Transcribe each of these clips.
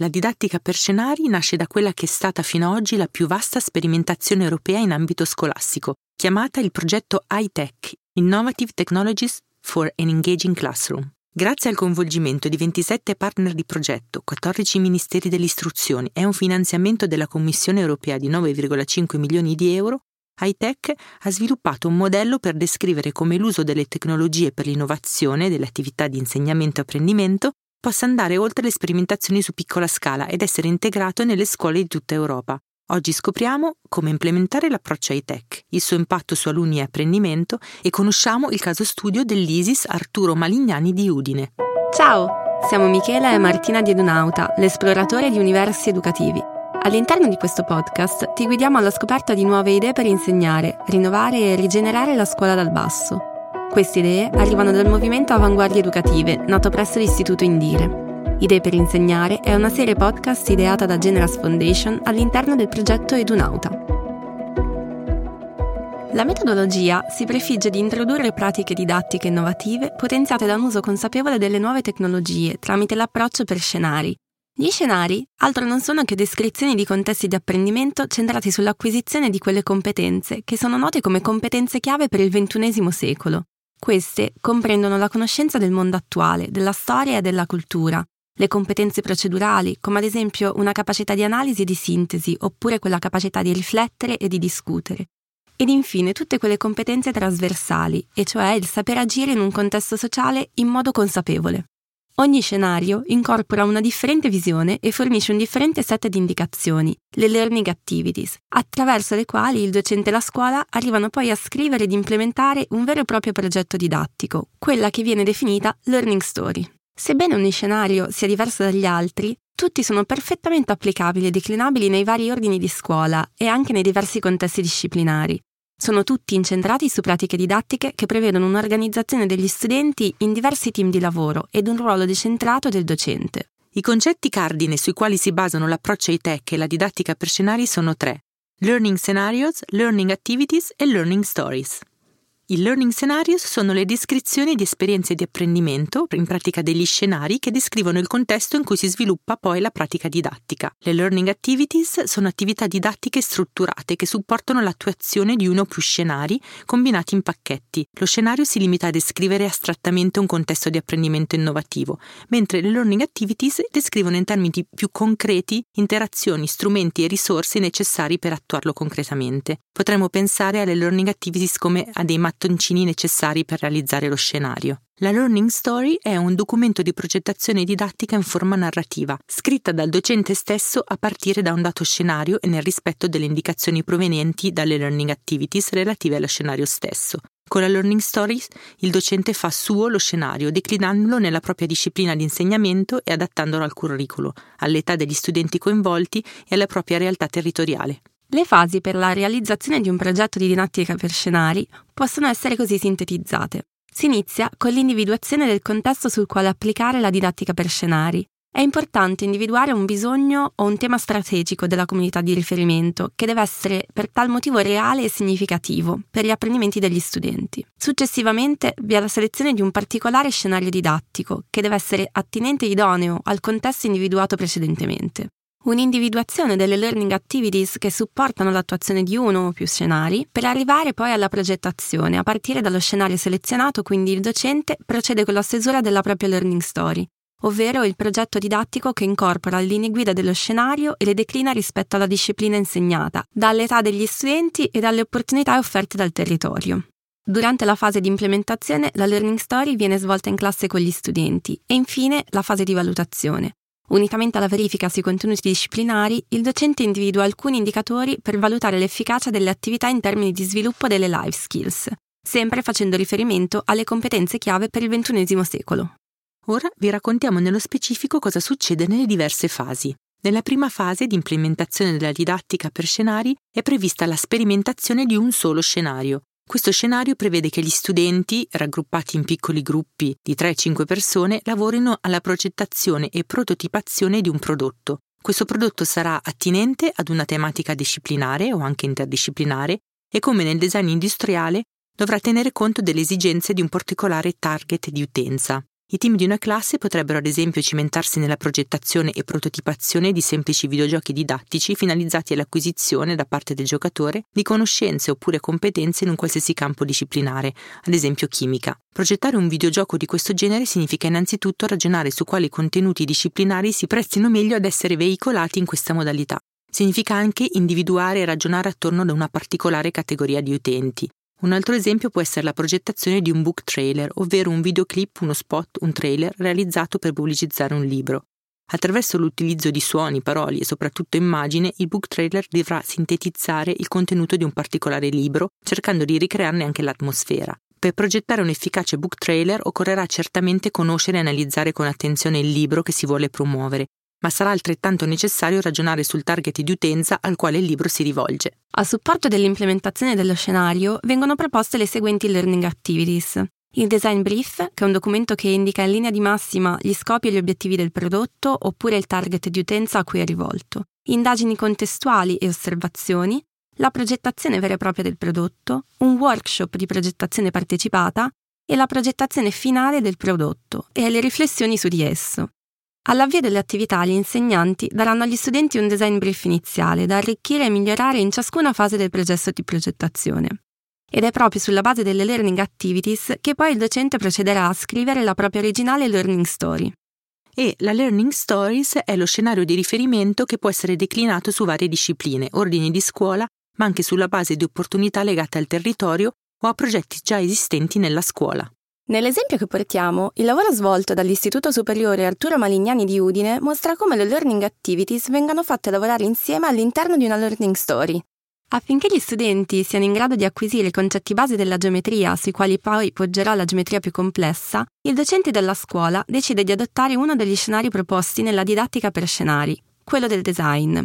La didattica per scenari nasce da quella che è stata fino ad oggi la più vasta sperimentazione europea in ambito scolastico, chiamata il progetto iTech, Innovative Technologies for an Engaging Classroom. Grazie al coinvolgimento di 27 partner di progetto, 14 ministeri dell'istruzione e un finanziamento della Commissione europea di 9,5 milioni di euro, iTech ha sviluppato un modello per descrivere come l'uso delle tecnologie per l'innovazione delle attività di insegnamento e apprendimento possa andare oltre le sperimentazioni su piccola scala ed essere integrato nelle scuole di tutta Europa. Oggi scopriamo come implementare l'approccio high-tech, il suo impatto su alunni e apprendimento e conosciamo il caso studio dell'ISIS Arturo Malignani di Udine. Ciao, siamo Michela e Martina di Edunauta, l'esploratore di universi educativi. All'interno di questo podcast ti guidiamo alla scoperta di nuove idee per insegnare, rinnovare e rigenerare la scuola dal basso. Queste idee arrivano dal movimento Avanguardie Educative, nato presso l'Istituto Indire. Idee per insegnare è una serie podcast ideata da Generas Foundation all'interno del progetto Edunauta. La metodologia si prefigge di introdurre pratiche didattiche innovative potenziate da un uso consapevole delle nuove tecnologie tramite l'approccio per scenari. Gli scenari altro non sono che descrizioni di contesti di apprendimento centrati sull'acquisizione di quelle competenze che sono note come competenze chiave per il XXI secolo. Queste comprendono la conoscenza del mondo attuale, della storia e della cultura, le competenze procedurali, come ad esempio una capacità di analisi e di sintesi, oppure quella capacità di riflettere e di discutere. Ed infine tutte quelle competenze trasversali, e cioè il saper agire in un contesto sociale in modo consapevole. Ogni scenario incorpora una differente visione e fornisce un differente set di indicazioni, le learning activities, attraverso le quali il docente e la scuola arrivano poi a scrivere ed implementare un vero e proprio progetto didattico, quella che viene definita learning story. Sebbene ogni scenario sia diverso dagli altri, tutti sono perfettamente applicabili e declinabili nei vari ordini di scuola e anche nei diversi contesti disciplinari. Sono tutti incentrati su pratiche didattiche che prevedono un'organizzazione degli studenti in diversi team di lavoro ed un ruolo decentrato del docente. I concetti cardine sui quali si basano l'approccio ai tech e la didattica per scenari sono tre: Learning Scenarios, Learning Activities e Learning Stories. I learning scenarios sono le descrizioni di esperienze di apprendimento, in pratica degli scenari che descrivono il contesto in cui si sviluppa poi la pratica didattica. Le learning activities sono attività didattiche strutturate che supportano l'attuazione di uno o più scenari combinati in pacchetti. Lo scenario si limita a descrivere astrattamente un contesto di apprendimento innovativo, mentre le learning activities descrivono in termini più concreti interazioni, strumenti e risorse necessari per attuarlo concretamente. Potremmo pensare alle learning activities come a dei mattoncini necessari per realizzare lo scenario. La Learning Story è un documento di progettazione didattica in forma narrativa, scritta dal docente stesso a partire da un dato scenario e nel rispetto delle indicazioni provenienti dalle learning activities relative allo scenario stesso. Con la Learning Stories il docente fa suo lo scenario, declinandolo nella propria disciplina di insegnamento e adattandolo al curriculum, all'età degli studenti coinvolti e alla propria realtà territoriale. Le fasi per la realizzazione di un progetto di didattica per scenari possono essere così sintetizzate. Si inizia con l'individuazione del contesto sul quale applicare la didattica per scenari. È importante individuare un bisogno o un tema strategico della comunità di riferimento che deve essere per tal motivo reale e significativo per gli apprendimenti degli studenti. Successivamente vi è la selezione di un particolare scenario didattico che deve essere attinente e idoneo al contesto individuato precedentemente un'individuazione delle learning activities che supportano l'attuazione di uno o più scenari, per arrivare poi alla progettazione. A partire dallo scenario selezionato, quindi il docente procede con la stesura della propria learning story, ovvero il progetto didattico che incorpora le linee guida dello scenario e le declina rispetto alla disciplina insegnata, dall'età degli studenti e dalle opportunità offerte dal territorio. Durante la fase di implementazione la learning story viene svolta in classe con gli studenti e infine la fase di valutazione. Unitamente alla verifica sui contenuti disciplinari, il docente individua alcuni indicatori per valutare l'efficacia delle attività in termini di sviluppo delle life skills, sempre facendo riferimento alle competenze chiave per il XXI secolo. Ora vi raccontiamo nello specifico cosa succede nelle diverse fasi. Nella prima fase di implementazione della didattica per scenari è prevista la sperimentazione di un solo scenario, questo scenario prevede che gli studenti, raggruppati in piccoli gruppi di 3-5 persone, lavorino alla progettazione e prototipazione di un prodotto. Questo prodotto sarà attinente ad una tematica disciplinare o anche interdisciplinare e come nel design industriale dovrà tenere conto delle esigenze di un particolare target di utenza. I team di una classe potrebbero ad esempio cimentarsi nella progettazione e prototipazione di semplici videogiochi didattici finalizzati all'acquisizione da parte del giocatore di conoscenze oppure competenze in un qualsiasi campo disciplinare, ad esempio chimica. Progettare un videogioco di questo genere significa innanzitutto ragionare su quali contenuti disciplinari si prestino meglio ad essere veicolati in questa modalità. Significa anche individuare e ragionare attorno ad una particolare categoria di utenti. Un altro esempio può essere la progettazione di un book trailer, ovvero un videoclip, uno spot, un trailer realizzato per pubblicizzare un libro. Attraverso l'utilizzo di suoni, parole e soprattutto immagine, il book trailer dovrà sintetizzare il contenuto di un particolare libro, cercando di ricrearne anche l'atmosfera. Per progettare un efficace book trailer occorrerà certamente conoscere e analizzare con attenzione il libro che si vuole promuovere, ma sarà altrettanto necessario ragionare sul target di utenza al quale il libro si rivolge. A supporto dell'implementazione dello scenario vengono proposte le seguenti learning activities. Il design brief, che è un documento che indica in linea di massima gli scopi e gli obiettivi del prodotto oppure il target di utenza a cui è rivolto. Indagini contestuali e osservazioni, la progettazione vera e propria del prodotto, un workshop di progettazione partecipata e la progettazione finale del prodotto e le riflessioni su di esso. All'avvio delle attività gli insegnanti daranno agli studenti un design brief iniziale da arricchire e migliorare in ciascuna fase del processo di progettazione. Ed è proprio sulla base delle learning activities che poi il docente procederà a scrivere la propria originale learning story. E la Learning Stories è lo scenario di riferimento che può essere declinato su varie discipline, ordini di scuola, ma anche sulla base di opportunità legate al territorio o a progetti già esistenti nella scuola. Nell'esempio che portiamo, il lavoro svolto dall'Istituto Superiore Arturo Malignani di Udine mostra come le learning activities vengano fatte lavorare insieme all'interno di una learning story. Affinché gli studenti siano in grado di acquisire i concetti base della geometria sui quali poi poggerà la geometria più complessa, il docente della scuola decide di adottare uno degli scenari proposti nella didattica per scenari, quello del design.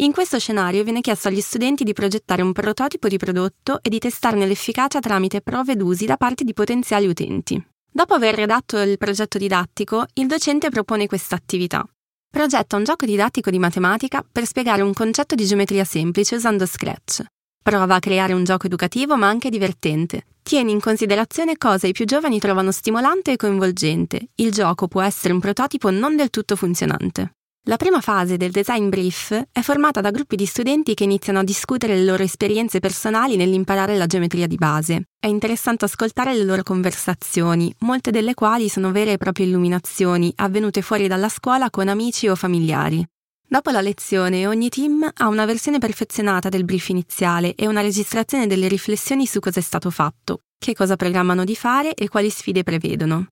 In questo scenario viene chiesto agli studenti di progettare un prototipo di prodotto e di testarne l'efficacia tramite prove d'usi da parte di potenziali utenti. Dopo aver redatto il progetto didattico, il docente propone questa attività. Progetta un gioco didattico di matematica per spiegare un concetto di geometria semplice usando Scratch. Prova a creare un gioco educativo ma anche divertente. Tieni in considerazione cosa i più giovani trovano stimolante e coinvolgente. Il gioco può essere un prototipo non del tutto funzionante. La prima fase del design brief è formata da gruppi di studenti che iniziano a discutere le loro esperienze personali nell'imparare la geometria di base. È interessante ascoltare le loro conversazioni, molte delle quali sono vere e proprie illuminazioni avvenute fuori dalla scuola con amici o familiari. Dopo la lezione, ogni team ha una versione perfezionata del brief iniziale e una registrazione delle riflessioni su cosa è stato fatto, che cosa programmano di fare e quali sfide prevedono.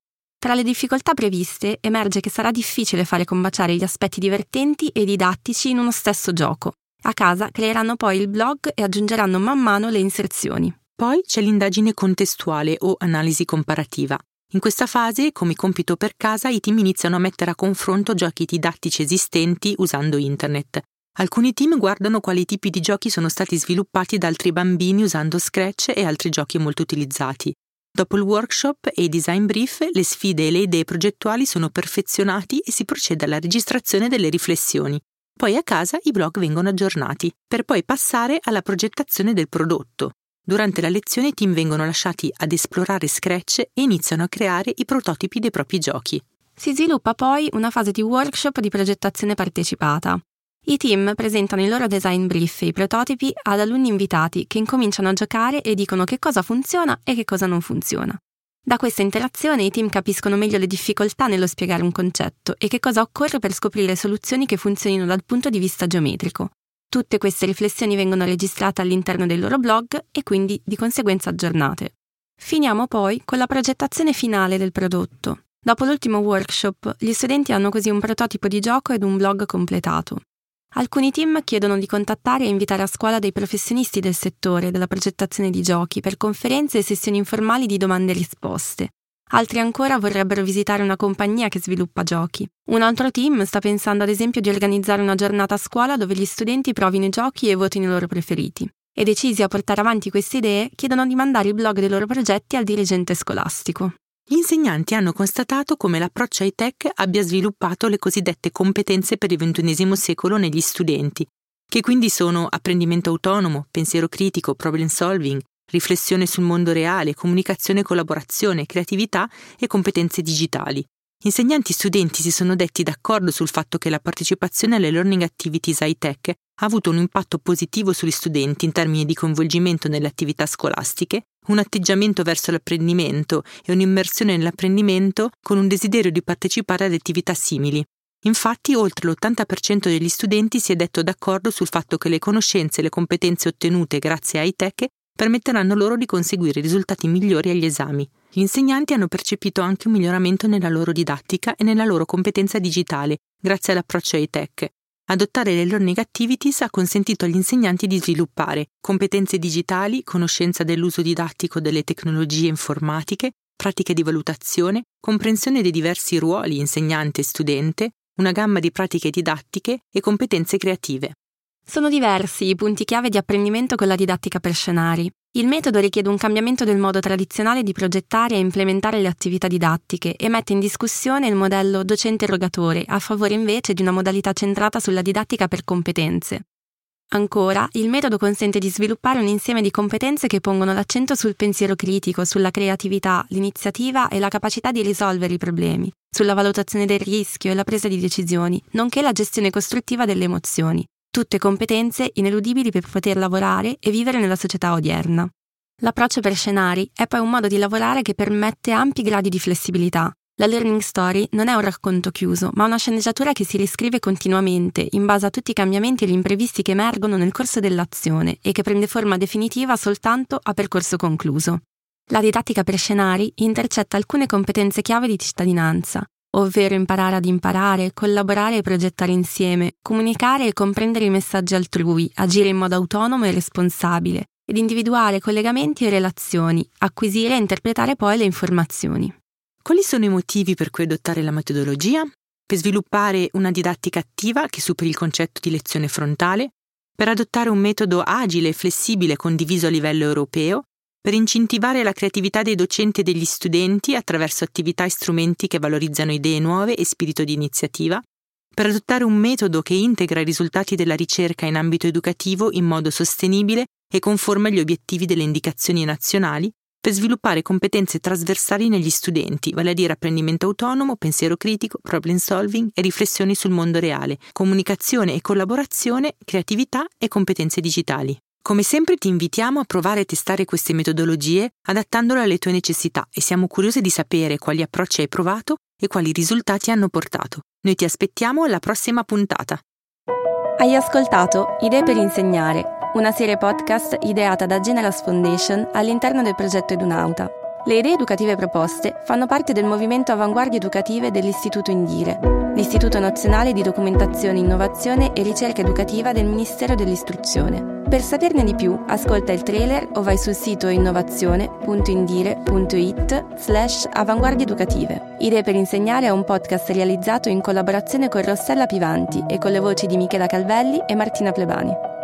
Tra le difficoltà previste emerge che sarà difficile fare combaciare gli aspetti divertenti e didattici in uno stesso gioco. A casa creeranno poi il blog e aggiungeranno man mano le inserzioni. Poi c'è l'indagine contestuale o analisi comparativa. In questa fase, come compito per casa, i team iniziano a mettere a confronto giochi didattici esistenti usando internet. Alcuni team guardano quali tipi di giochi sono stati sviluppati da altri bambini usando Scratch e altri giochi molto utilizzati. Dopo il workshop e i design brief, le sfide e le idee progettuali sono perfezionati e si procede alla registrazione delle riflessioni. Poi a casa i blog vengono aggiornati, per poi passare alla progettazione del prodotto. Durante la lezione i team vengono lasciati ad esplorare Scratch e iniziano a creare i prototipi dei propri giochi. Si sviluppa poi una fase di workshop di progettazione partecipata. I team presentano i loro design brief e i prototipi ad alunni invitati che incominciano a giocare e dicono che cosa funziona e che cosa non funziona. Da questa interazione i team capiscono meglio le difficoltà nello spiegare un concetto e che cosa occorre per scoprire soluzioni che funzionino dal punto di vista geometrico. Tutte queste riflessioni vengono registrate all'interno del loro blog e quindi di conseguenza aggiornate. Finiamo poi con la progettazione finale del prodotto. Dopo l'ultimo workshop, gli studenti hanno così un prototipo di gioco ed un blog completato. Alcuni team chiedono di contattare e invitare a scuola dei professionisti del settore della progettazione di giochi per conferenze e sessioni informali di domande e risposte. Altri ancora vorrebbero visitare una compagnia che sviluppa giochi. Un altro team sta pensando ad esempio di organizzare una giornata a scuola dove gli studenti provino i giochi e votino i loro preferiti. E decisi a portare avanti queste idee, chiedono di mandare il blog dei loro progetti al dirigente scolastico. Gli insegnanti hanno constatato come l'approccio ai tech abbia sviluppato le cosiddette competenze per il XXI secolo negli studenti, che quindi sono apprendimento autonomo, pensiero critico, problem solving, riflessione sul mondo reale, comunicazione e collaborazione, creatività e competenze digitali. Insegnanti e studenti si sono detti d'accordo sul fatto che la partecipazione alle learning activities high-tech ha avuto un impatto positivo sugli studenti in termini di coinvolgimento nelle attività scolastiche, un atteggiamento verso l'apprendimento e un'immersione nell'apprendimento con un desiderio di partecipare ad attività simili. Infatti, oltre l'80% degli studenti si è detto d'accordo sul fatto che le conoscenze e le competenze ottenute grazie a high-tech permetteranno loro di conseguire risultati migliori agli esami. Gli insegnanti hanno percepito anche un miglioramento nella loro didattica e nella loro competenza digitale, grazie all'approccio high-tech. Adottare le learning activities ha consentito agli insegnanti di sviluppare competenze digitali, conoscenza dell'uso didattico delle tecnologie informatiche, pratiche di valutazione, comprensione dei diversi ruoli insegnante e studente, una gamma di pratiche didattiche e competenze creative. Sono diversi i punti chiave di apprendimento con la didattica per scenari. Il metodo richiede un cambiamento del modo tradizionale di progettare e implementare le attività didattiche e mette in discussione il modello docente-erogatore a favore invece di una modalità centrata sulla didattica per competenze. Ancora, il metodo consente di sviluppare un insieme di competenze che pongono l'accento sul pensiero critico, sulla creatività, l'iniziativa e la capacità di risolvere i problemi, sulla valutazione del rischio e la presa di decisioni, nonché la gestione costruttiva delle emozioni, tutte competenze ineludibili per poter lavorare e vivere nella società odierna. L'approccio per scenari è poi un modo di lavorare che permette ampi gradi di flessibilità. La learning story non è un racconto chiuso, ma una sceneggiatura che si riscrive continuamente in base a tutti i cambiamenti e gli imprevisti che emergono nel corso dell'azione e che prende forma definitiva soltanto a percorso concluso. La didattica per scenari intercetta alcune competenze chiave di cittadinanza, ovvero imparare ad imparare, collaborare e progettare insieme, comunicare e comprendere i messaggi altrui, agire in modo autonomo e responsabile, ed individuare collegamenti e relazioni, acquisire e interpretare poi le informazioni. Quali sono i motivi per cui adottare la metodologia? Per sviluppare una didattica attiva che superi il concetto di lezione frontale? Per adottare un metodo agile e flessibile condiviso a livello europeo? Per incentivare la creatività dei docenti e degli studenti attraverso attività e strumenti che valorizzano idee nuove e spirito di iniziativa, per adottare un metodo che integra i risultati della ricerca in ambito educativo in modo sostenibile e conforme agli obiettivi delle indicazioni nazionali, per sviluppare competenze trasversali negli studenti, vale a dire apprendimento autonomo, pensiero critico, problem solving e riflessioni sul mondo reale, comunicazione e collaborazione, creatività e competenze digitali. Come sempre ti invitiamo a provare a testare queste metodologie adattandole alle tue necessità e siamo curiosi di sapere quali approcci hai provato e quali risultati hanno portato. Noi ti aspettiamo alla prossima puntata. Hai ascoltato Idee per insegnare, una serie podcast ideata da Generas Foundation all'interno del progetto Edunauta. Le idee educative proposte fanno parte del movimento Avanguardie Educative dell'Istituto Indire, l'Istituto Nazionale di Documentazione, Innovazione e Ricerca Educativa del Ministero dell'Istruzione. Per saperne di più, ascolta il trailer o vai sul sito innovazione.indire.it slash avanguardie educative. Idee per insegnare è un podcast realizzato in collaborazione con Rossella Pivanti e con le voci di Michela Calvelli e Martina Plebani.